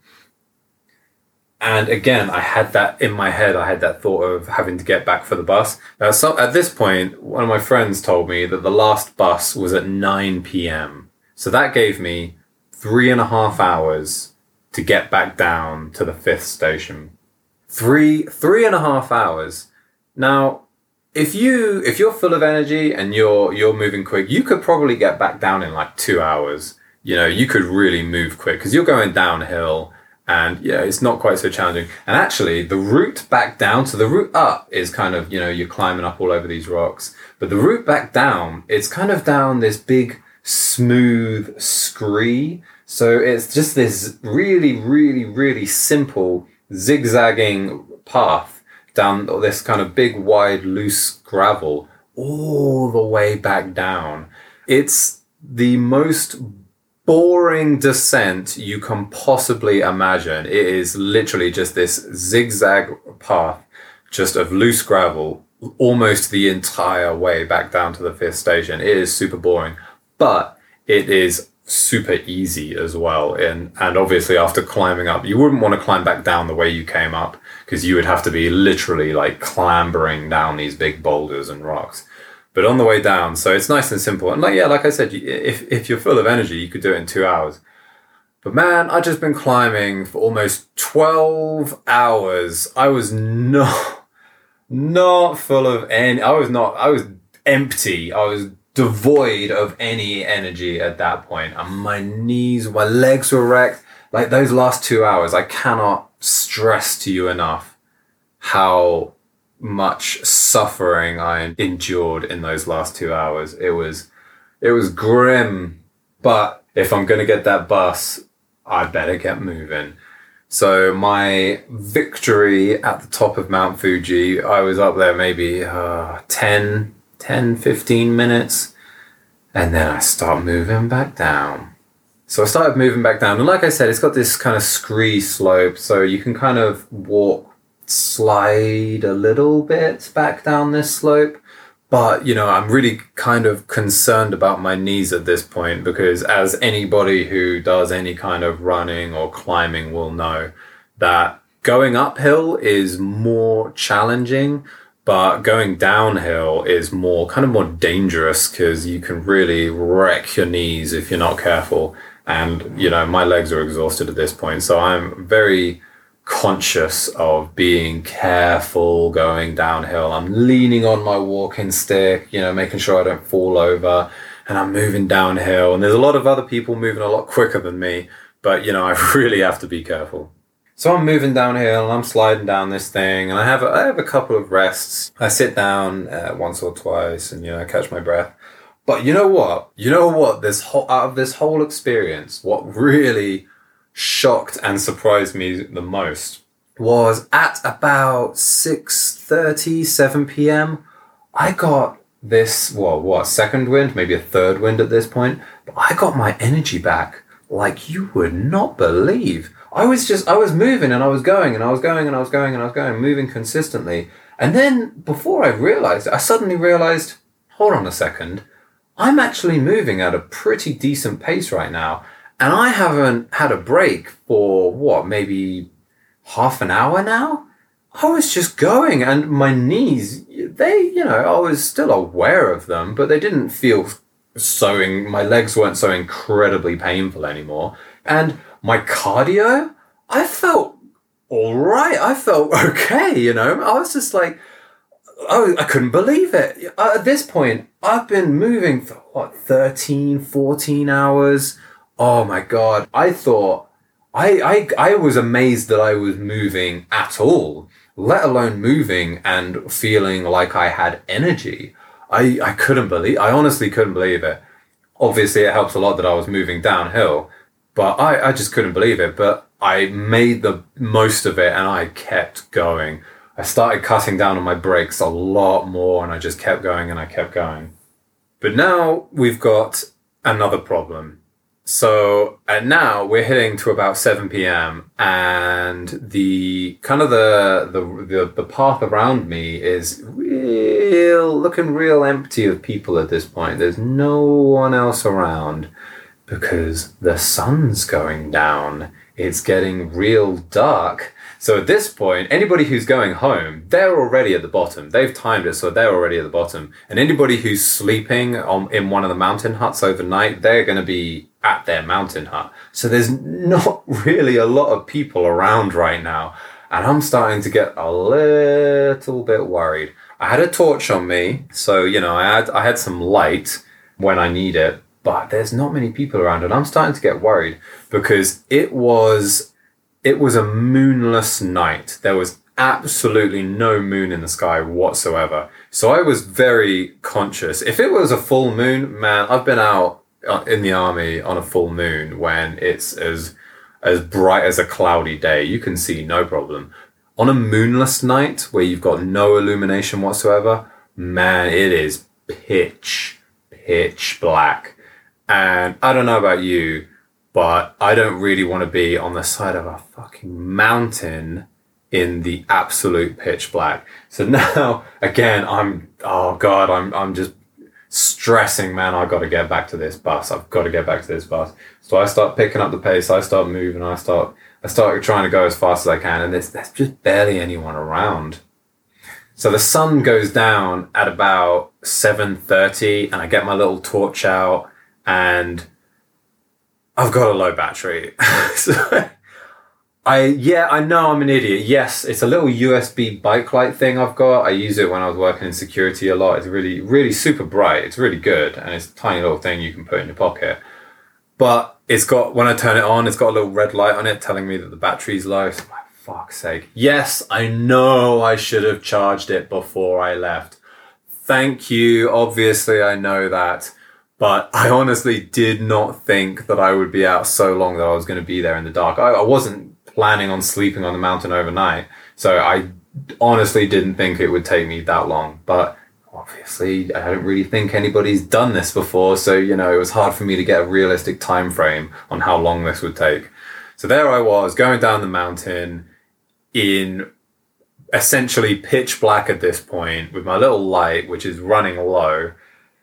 and again, I had that in my head. I had that thought of having to get back for the bus. Now, so at this point, one of my friends told me that the last bus was at 9 p.m. So that gave me three and a half hours to get back down to the fifth station. Three, three and a half hours. Now, if you, if you're full of energy and you're, you're moving quick, you could probably get back down in like two hours. You know, you could really move quick because you're going downhill and yeah, it's not quite so challenging. And actually, the route back down, so the route up is kind of, you know, you're climbing up all over these rocks, but the route back down, it's kind of down this big, smooth scree. So it's just this really, really, really simple zigzagging path down this kind of big, wide, loose gravel all the way back down. It's the most boring descent you can possibly imagine. It is literally just this zigzag path, just of loose gravel, almost the entire way back down to the fifth station. It is super boring, but it is super easy as well. And and obviously after climbing up, you wouldn't want to climb back down the way you came up because you would have to be literally like clambering down these big boulders and rocks but on the way down. So it's nice and simple. And like yeah, like I said, if if you're full of energy, you could do it in two hours. But man, I've just been climbing for almost twelve hours. I was not not full of any. I was not. I was empty. I was devoid of any energy at that point. And my knees, my legs were wrecked. Like those last two hours, I cannot stress to you enough how much suffering I endured in those last two hours. It was, it was grim. But if I'm going to get that bus, I better get moving. So my victory at the top of Mount Fuji, I was up there maybe uh, 10, 10, 15 minutes. And then I start moving back down. So I started moving back down. And like I said, it's got this kind of scree slope. So you can kind of walk slide a little bit back down this slope. But, you know, I'm really kind of concerned about my knees at this point because, as anybody who does any kind of running or climbing will know, that going uphill is more challenging, but going downhill is more kind of more dangerous because you can really wreck your knees if you're not careful. And, you know, my legs are exhausted at this point. So I'm very conscious of being careful going downhill. I'm leaning on my walking stick, you know, making sure I don't fall over. and I'm moving downhill, and there's a lot of other people moving a lot quicker than me, but you know, I really have to be careful. So I'm moving downhill and I'm sliding down this thing, and I have a, I have a couple of rests. I sit down uh, once or twice, and you know, catch my breath. But you know what? You know what? This whole out of this whole experience, what really shocked and surprised me the most was at about 6.30, 7 p.m. I got this, well, what, second wind, maybe a third wind at this point, but I got my energy back like you would not believe. I was just, I was moving and I was going and I was going and I was going and I was going, moving consistently. And then before I realized it, I suddenly realized, hold on a second, I'm actually moving at a pretty decent pace right now. And I haven't had a break for what, maybe half an hour now? I was just going and my knees, they, you know, I was still aware of them, but they didn't feel so, in, my legs weren't so incredibly painful anymore. And my cardio, I felt all right. I felt okay, you know. I was just like, oh, I couldn't believe it. At this point, I've been moving for what, 13, 14 hours. Oh my God. I thought, I, I, I was amazed that I was moving at all, let alone moving and feeling like I had energy. I, I couldn't believe, I honestly couldn't believe it. Obviously, it helps a lot that I was moving downhill, but I, I just couldn't believe it. But I made the most of it and I kept going. I started cutting down on my brakes a lot more and I just kept going and I kept going. But now we've got another problem. So and now we're hitting to about 7 p.m. and the kind of the, the the the path around me is real looking real empty of people at this point. There's no one else around because the sun's going down. It's getting real dark. So at this point, anybody who's going home, they're already at the bottom. They've timed it, so they're already at the bottom. And anybody who's sleeping on, in one of the mountain huts overnight, they're going to be at their mountain hut. So there's not really a lot of people around right now. And I'm starting to get a little bit worried. I had a torch on me, so you know, I had I had some light when I need it, but there's not many people around and I'm starting to get worried because it was it was a moonless night. There was absolutely no moon in the sky whatsoever. So I was very conscious. If it was a full moon, man, I've been out uh, in the army on a full moon when it's as as bright as a cloudy day. You can see no problem. On a moonless night where you've got no illumination whatsoever, man, it is pitch pitch black. And I don't know about you, but I don't really want to be on the side of a fucking mountain in the absolute pitch black. So now again, I'm oh god, I'm I'm just stressing, man. I got to get back to this bus. I've got to get back to this bus. So I start picking up the pace. I start moving. I start I start trying to go as fast as I can, and there's there's just barely anyone around. So the sun goes down at about seven thirty, and I get my little torch out and I've got a low battery. so I yeah, I know I'm an idiot. Yes, it's a little USB bike light thing I've got. I use it when I was working in security a lot. It's really, really super bright. It's really good, and it's a tiny little thing you can put in your pocket. But it's got when I turn it on, it's got a little red light on it telling me that the battery's low. So, my fuck's sake! Yes, I know I should have charged it before I left. Thank you. Obviously, I know that. But I honestly did not think that I would be out so long that I was going to be there in the dark. I, I wasn't planning on sleeping on the mountain overnight. So I honestly didn't think it would take me that long. But obviously, I don't really think anybody's done this before. So, you know, it was hard for me to get a realistic time frame on how long this would take. So there I was going down the mountain in essentially pitch black at this point with my little light, which is running low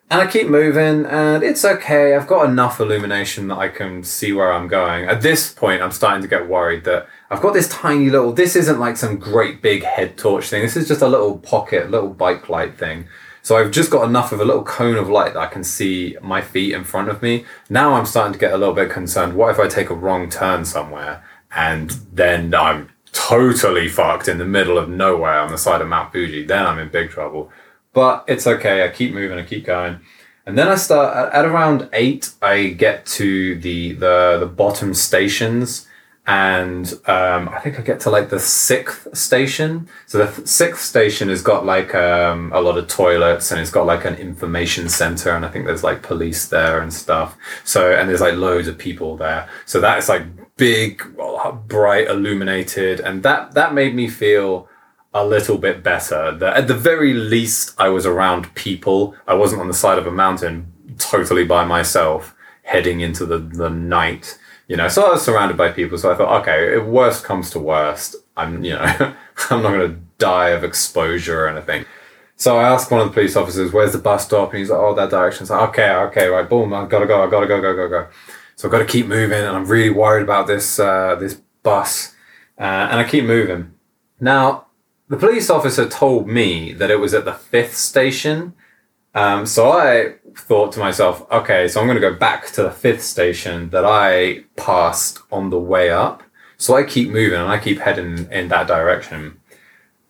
and I keep moving, and it's okay. I've got enough illumination that I can see where I'm going. At this point, I'm starting to get worried that I've got this tiny little. This isn't like some great big head torch thing. This is just a little pocket, little bike light thing. So I've just got enough of a little cone of light that I can see my feet in front of me. Now I'm starting to get a little bit concerned. What if I take a wrong turn somewhere and then I'm totally fucked in the middle of nowhere on the side of Mount Fuji? Then I'm in big trouble. But it's okay. I keep moving. I keep going. And then I start at, around eight. I get to the the the bottom stations, and um, I think I get to like the sixth station. So the th- sixth station has got like um, a lot of toilets, and it's got like an information center, and I think there's like police there and stuff. So and there's like loads of people there. So that's like big, bright, illuminated, and that that made me feel a little bit better. That at the very least, I was around people. I wasn't on the side of a mountain totally by myself, heading into the, the night. You know, so I was surrounded by people. So I thought, okay, if worst comes to worst, I'm you know, I'm not going to die of exposure or anything. So I asked one of the police officers, "Where's the bus stop?" And he's like, "Oh, that direction." So okay, okay, right, boom, I've gotta go, I've gotta go, go, go, go. So I've got to keep moving, and I'm really worried about this uh, this bus, uh, and I keep moving. Now the police officer told me that it was at the fifth station. Um, so I thought to myself, okay, so I'm going to go back to the fifth station that I passed on the way up. So I keep moving and I keep heading in that direction.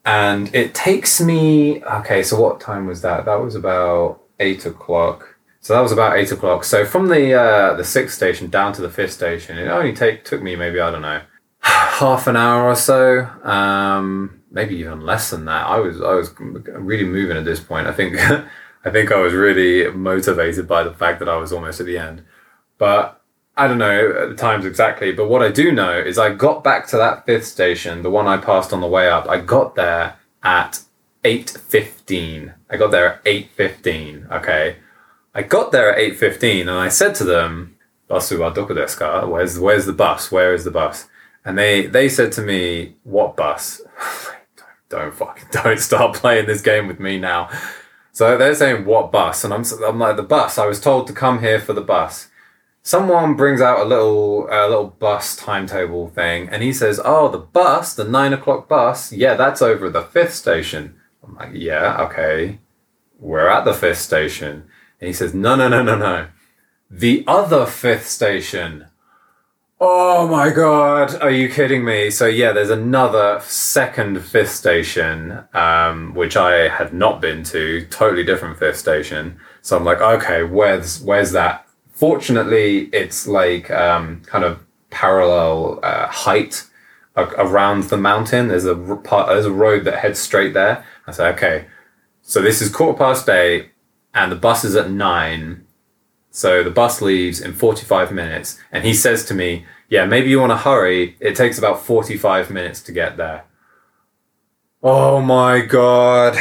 And it takes me, okay, so what time was that? That was about eight o'clock. So that was about eight o'clock. So from the uh, the sixth station down to the fifth station, it only take took me maybe I don't know half an hour or so. Um, maybe even less than that. I was I was really moving at this point. I think I think I was really motivated by the fact that I was almost at the end. But I don't know at the times exactly. But what I do know is I got back to that fifth station, the one I passed on the way up. I got there at eight fifteen. I got there at eight fifteen. Okay, I got there at eight fifteen, and I said to them, "Basu? Where's where's the bus? Where is the bus?" And they they said to me, "What bus?" don't fucking don't start playing this game with me now. So they're saying what bus, and I'm I'm like the bus. I was told to come here for the bus. Someone brings out a little a little bus timetable thing, and he says, "Oh, the bus, the nine o'clock bus. Yeah, that's over at the fifth station." I'm like, "Yeah, okay, we're at the fifth station." And he says, "No, no, no, no, no, the other fifth station." Oh my god, are you kidding me? So yeah, there's another second fifth station, um, which I had not been to, totally different fifth station. So I'm like, okay, where's where's that? Fortunately, it's like um, kind of parallel uh, height around the mountain. There's a part, there's a road that heads straight there. I say, okay, so this is quarter past eight, and the bus is at nine so the bus leaves in 45 minutes, and he says to me, Yeah, maybe you want to hurry. It takes about 45 minutes to get there. Oh my God.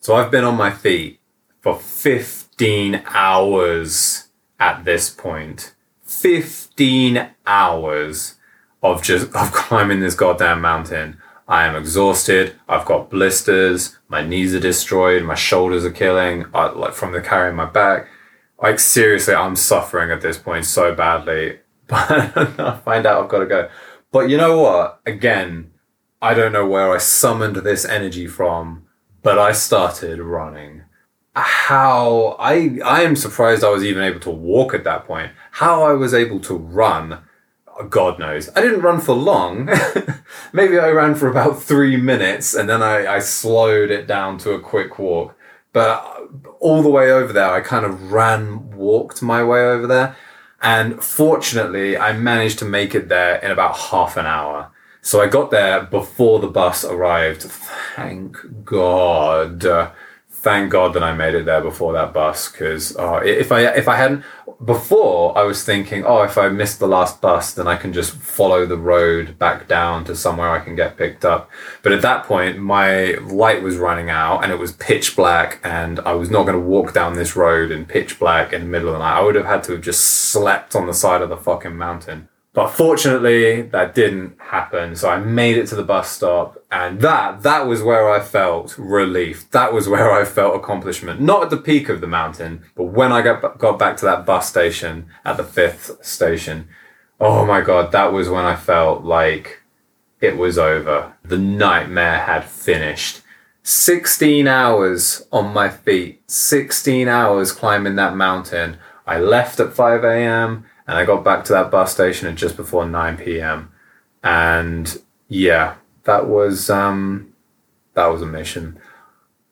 So I've been on my feet for 15 hours at this point. 15 hours of just of climbing this goddamn mountain. I am exhausted. I've got blisters. My knees are destroyed. My shoulders are killing. I, like from the carrying my back. Like seriously, I'm suffering at this point so badly. But I find out I've got to go. But you know what? Again, I don't know where I summoned this energy from, but I started running. How I I am surprised I was even able to walk at that point. How I was able to run, God knows. I didn't run for long. Maybe I ran for about three minutes and then I, I slowed it down to a quick walk. But all the way over there, I kind of ran, walked my way over there. And fortunately, I managed to make it there in about half an hour. So I got there before the bus arrived. Thank God thank God that I made it there before that bus because uh, if I if I hadn't before I was thinking oh if I missed the last bus then I can just follow the road back down to somewhere I can get picked up. But at that point my light was running out and it was pitch black and I was not going to walk down this road in pitch black in the middle of the night. I would have had to have just slept on the side of the fucking mountain but fortunately, that didn't happen. So I made it to the bus stop, and that that was where I felt relief. That was where I felt accomplishment. Not at the peak of the mountain, but when I got got back to that bus station at the fifth station. Oh my god, that was when I felt like it was over. The nightmare had finished. 16 hours on my feet, 16 hours climbing that mountain. I left at 5 a.m and I got back to that bus station at just before 9 p.m. And yeah, that was um, that was a mission.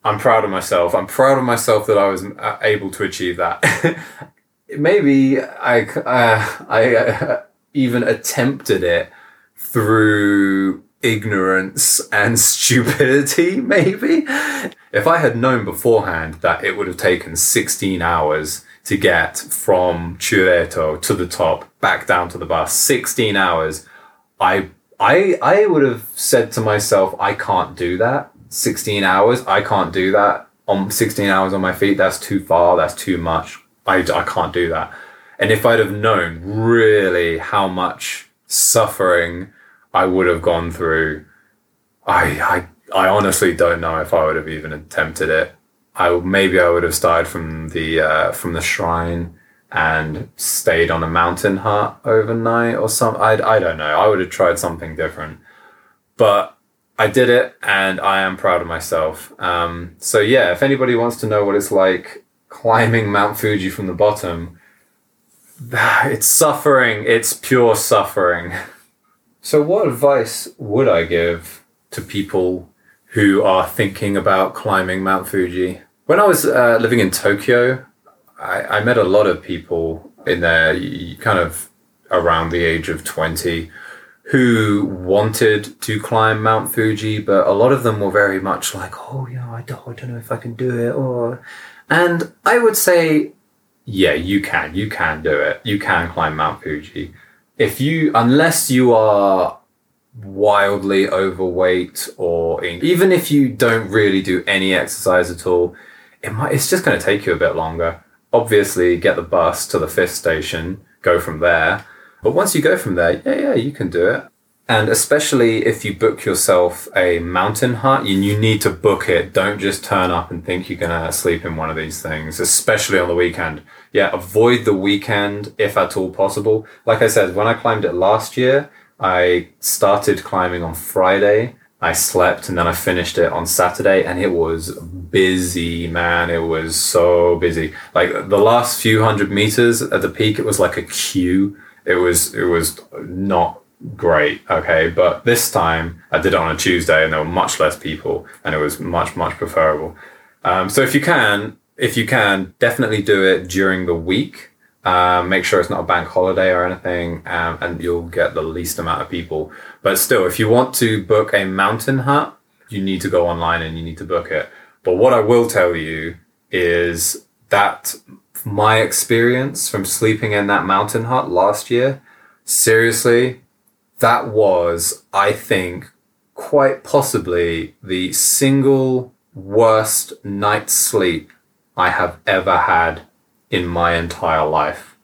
I'm proud of myself. I'm proud of myself that I was uh, able to achieve that. Maybe I, uh, I uh, even attempted it through ignorance and stupidity, maybe. If I had known beforehand that it would have taken 16 hours to get from Chureito to the top, back down to the bus, 16 hours, I I I would have said to myself, I can't do that. 16 hours, I can't do that. On 16 hours on my feet, that's too far, that's too much. I, I can't do that. And if I'd have known really how much suffering I would have gone through, I, I, I honestly don't know if I would have even attempted it. I maybe I would have started from the uh, from the shrine and stayed on a mountain hut overnight or something. I, I don't know. I would have tried something different, but I did it and I am proud of myself. Um, so yeah, if anybody wants to know what it's like climbing Mount Fuji from the bottom, it's suffering. It's pure suffering. So, what advice would I give to people who are thinking about climbing Mount Fuji? When I was uh, living in Tokyo, I, I met a lot of people in there, kind of around the age of 20, who wanted to climb Mount Fuji, but a lot of them were very much like, oh, yeah, I don't, I don't know if I can do it. Or, and I would say, yeah, you can, you can do it. You can climb Mount Fuji if you unless you are wildly overweight or in, even if you don't really do any exercise at all it might it's just going to take you a bit longer obviously get the bus to the fifth station go from there but once you go from there yeah yeah you can do it and especially if you book yourself a mountain hut, you, you need to book it. Don't just turn up and think you're going to sleep in one of these things, especially on the weekend. Yeah, avoid the weekend if at all possible. Like I said, when I climbed it last year, I started climbing on Friday. I slept and then I finished it on Saturday and it was busy, man. It was so busy. Like the last few hundred meters at the peak, it was like a queue. It was, it was not great, okay, but this time I did it on a Tuesday and there were much less people and it was much, much preferable. Um, so if you can, if you can, definitely do it during the week. Um, make sure it's not a bank holiday or anything, um, and you'll get the least amount of people. But still, if you want to book a mountain hut, you need to go online and you need to book it. But what I will tell you is that my experience from sleeping in that mountain hut last year, seriously, that was, I think, quite possibly the single worst night's sleep I have ever had in my entire life.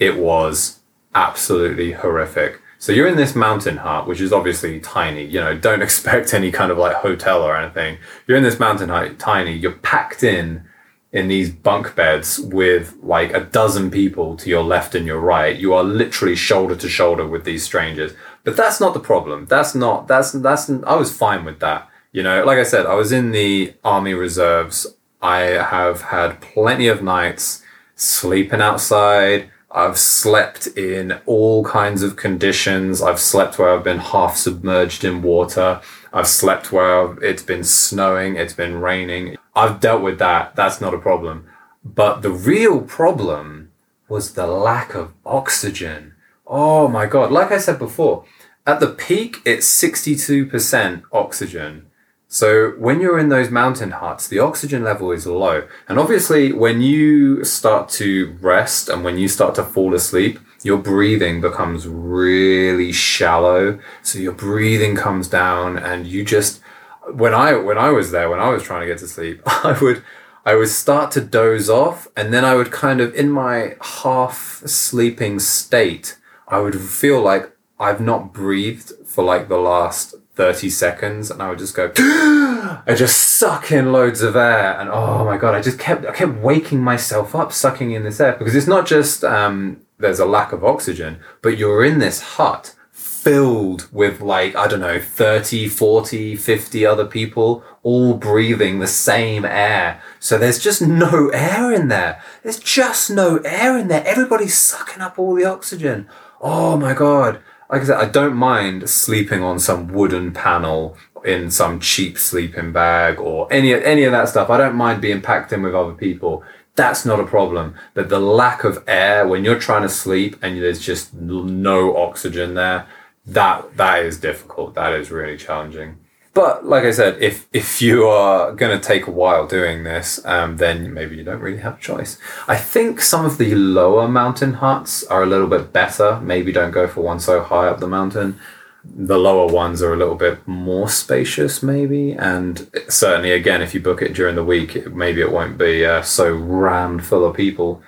It was absolutely horrific. So you're in this mountain hut, which is obviously tiny. You know, don't expect any kind of like hotel or anything. You're in this mountain hut, tiny. You're packed in in these bunk beds with like a dozen people to your left and your right. You are literally shoulder to shoulder with these strangers. But that's not the problem. That's not, that's, that's, I was fine with that. You know, like I said, I was in the army reserves. I have had plenty of nights sleeping outside. I've slept in all kinds of conditions. I've slept where I've been half submerged in water. I've slept where it's been snowing, it's been raining. I've dealt with that. That's not a problem. But the real problem was the lack of oxygen. Oh my God. Like I said before, at the peak, it's 62% oxygen. So when you're in those mountain huts, the oxygen level is low. And obviously, when you start to rest and when you start to fall asleep, your breathing becomes really shallow. So your breathing comes down and you just when I when I was there, when I was trying to get to sleep, I would I would start to doze off and then I would kind of in my half sleeping state, I would feel like I've not breathed for like the last 30 seconds and I would just go I just suck in loads of air. And oh my god I just kept I kept waking myself up sucking in this air. Because it's not just um, there's a lack of oxygen but you're in this hut filled with like I don't know 30 40 50 other people all breathing the same air. So there's just no air in there. There's just no air in there. Everybody's sucking up all the oxygen. Oh my god like I said, I don't mind sleeping on some wooden panel in some cheap sleeping bag or any any of that stuff. I don't mind being packed in with other people. That's not a problem. But the lack of air when you're trying to sleep and there's just no oxygen there, that that is difficult. That is really challenging. But like I said, if if you are going to take a while doing this, um, then maybe you don't really have a choice. I think some of the lower mountain huts are a little bit better. Maybe don't go for one so high up the mountain. The lower ones are a little bit more spacious, maybe, and certainly again, if you book it during the week, maybe it won't be uh, so rammed full of people.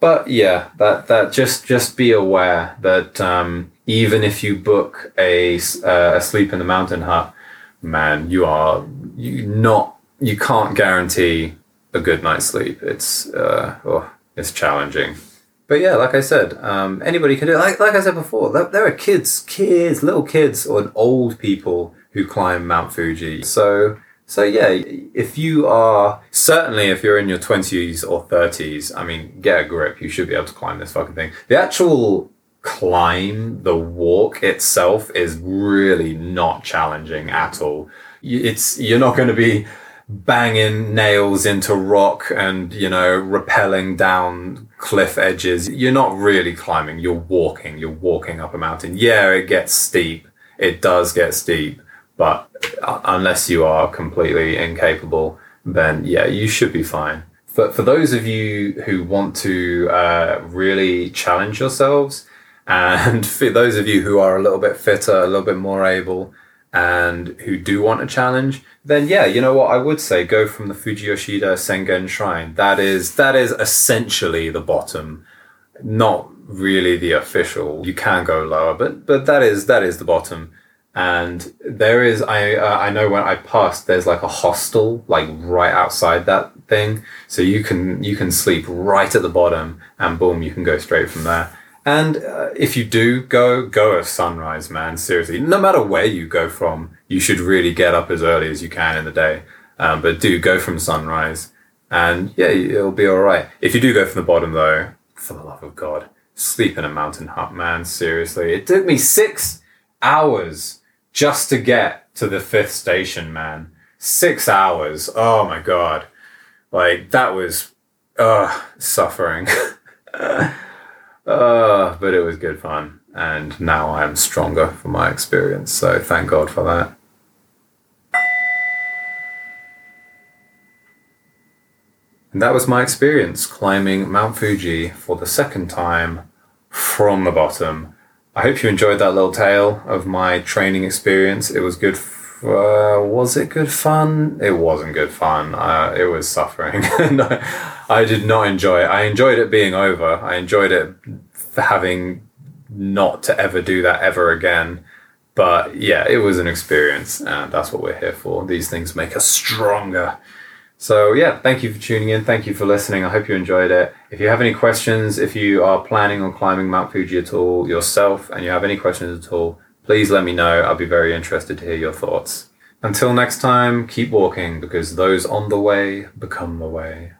But yeah, that that just just be aware that um, even if you book a uh, a sleep in the mountain hut man, you are you not you can't guarantee a good night's sleep. It's uh, oh, it's challenging. But yeah, like I said, um, anybody can do it. Like, like I said before, there, are kids, kids, little kids, or old people who climb Mount Fuji. So, so yeah, if you are certainly if you're in your twenties or thirties, I mean, get a grip. You should be able to climb this fucking thing. The actual climb, the walk itself is really not challenging at all. It's you're not going to be banging nails into rock and you know rappelling down cliff edges. You're not really climbing. You're walking. You're walking up a mountain. Yeah, it gets steep. It does get steep, but unless you are completely incapable, then yeah, you should be fine. But for those of you who want to uh, really challenge yourselves, and for those of you who are a little bit fitter, a little bit more able, and who do want a challenge, then yeah, you know what I would say go from the Fuji Yoshida Sengen Shrine. That is that is essentially the bottom, not really the official. You can go lower, but but that is that is the bottom. And there is I uh, I know when I passed, there's like a hostel like right outside that thing, so you can you can sleep right at the bottom, and boom, you can go straight from there. And uh, if you do go, go at sunrise, man. Seriously, no matter where you go from, you should really get up as early as you can in the day. Um, but do go from sunrise, and yeah, it'll be all right. If you do go from the bottom, though, for the love of God, sleep in a mountain hut, man. Seriously, it took me six hours just to get to the fifth station, man. Six hours. Oh my God, like that was, suffering. Uh, but it was good fun. And now I am stronger for my experience. So thank God for that. And that was my experience climbing Mount Fuji for the second time from the bottom. I hope you enjoyed that little tale of my training experience. It was good. F- uh, was it good fun? It wasn't good fun. Uh, it was suffering. I did not enjoy it. I enjoyed it being over. I enjoyed it having not to ever do that ever again. But yeah, it was an experience, and that's what we're here for. These things make us stronger. So yeah, thank you for tuning in. Thank you for listening. I hope you enjoyed it. If you have any questions, if you are planning on climbing Mount Fuji at all yourself, and you have any questions at all, please let me know. I'll be very interested to hear your thoughts. Until next time, keep walking because those on the way become the way.